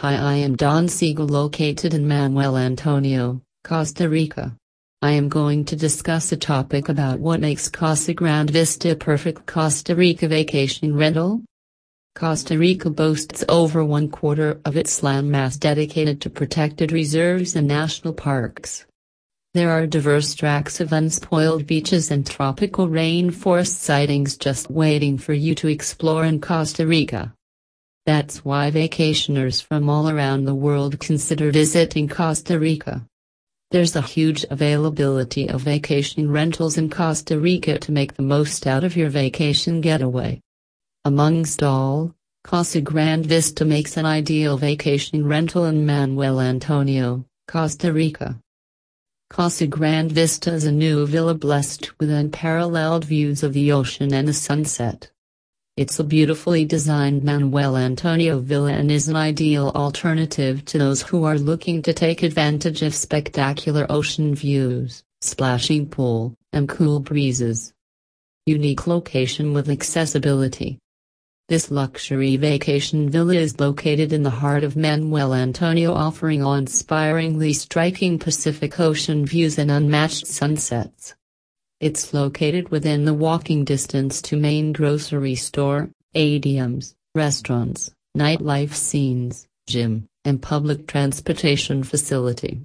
Hi, I am Don Siegel, located in Manuel Antonio, Costa Rica. I am going to discuss a topic about what makes Casa Grande Vista a perfect Costa Rica vacation rental. Costa Rica boasts over one quarter of its landmass dedicated to protected reserves and national parks. There are diverse tracts of unspoiled beaches and tropical rainforest sightings just waiting for you to explore in Costa Rica. That's why vacationers from all around the world consider visiting Costa Rica. There's a huge availability of vacation rentals in Costa Rica to make the most out of your vacation getaway. Amongst all, Casa Grande Vista makes an ideal vacation rental in Manuel Antonio, Costa Rica. Casa Grande Vista is a new villa blessed with unparalleled views of the ocean and the sunset. It's a beautifully designed Manuel Antonio villa and is an ideal alternative to those who are looking to take advantage of spectacular ocean views, splashing pool, and cool breezes. Unique location with accessibility. This luxury vacation villa is located in the heart of Manuel Antonio offering awe-inspiringly striking Pacific Ocean views and unmatched sunsets. It's located within the walking distance to main grocery store, ATMs, restaurants, nightlife scenes, gym, and public transportation facility.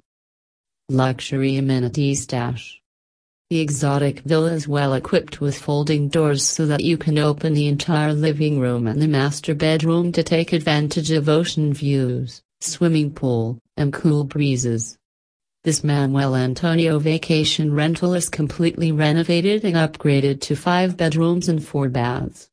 Luxury amenities dash. The exotic villa is well equipped with folding doors so that you can open the entire living room and the master bedroom to take advantage of ocean views, swimming pool, and cool breezes. This Manuel Antonio vacation rental is completely renovated and upgraded to five bedrooms and four baths.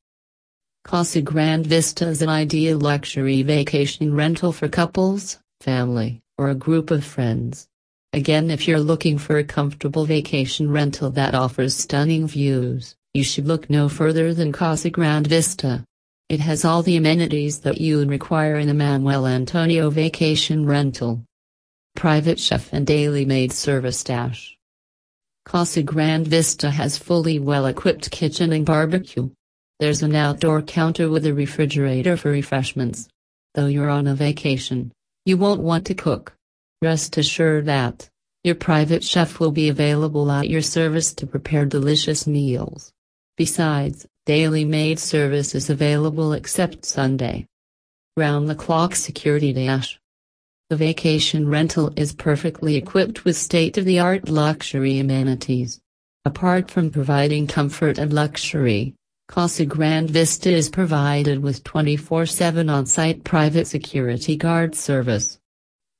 Casa Grande Vista is an ideal luxury vacation rental for couples, family, or a group of friends. Again, if you're looking for a comfortable vacation rental that offers stunning views, you should look no further than Casa Grande Vista. It has all the amenities that you would require in a Manuel Antonio vacation rental private chef and daily maid service dash. Casa Grande Vista has fully well-equipped kitchen and barbecue. There's an outdoor counter with a refrigerator for refreshments. Though you're on a vacation, you won't want to cook. Rest assured that your private chef will be available at your service to prepare delicious meals. Besides, daily maid service is available except Sunday. Round the clock security dash. The vacation rental is perfectly equipped with state-of-the-art luxury amenities. Apart from providing comfort and luxury, Casa Grande Vista is provided with 24-7 on-site private security guard service.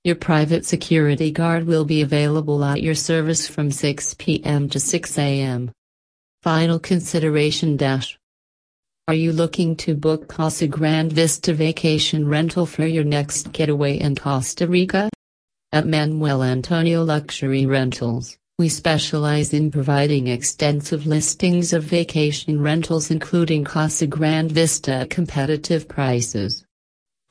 Your private security guard will be available at your service from 6 p.m. to 6 a.m. Final consideration dash are you looking to book Casa Grande Vista vacation rental for your next getaway in Costa Rica? At Manuel Antonio Luxury Rentals, we specialize in providing extensive listings of vacation rentals including Casa Grande Vista at competitive prices.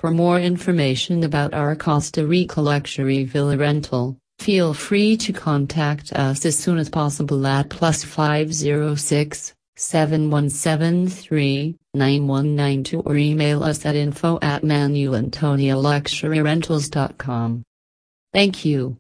For more information about our Costa Rica luxury villa rental, feel free to contact us as soon as possible at plus 506 7173-9192 or email us at info at manuelantonioluxuryrentals.com. Thank you.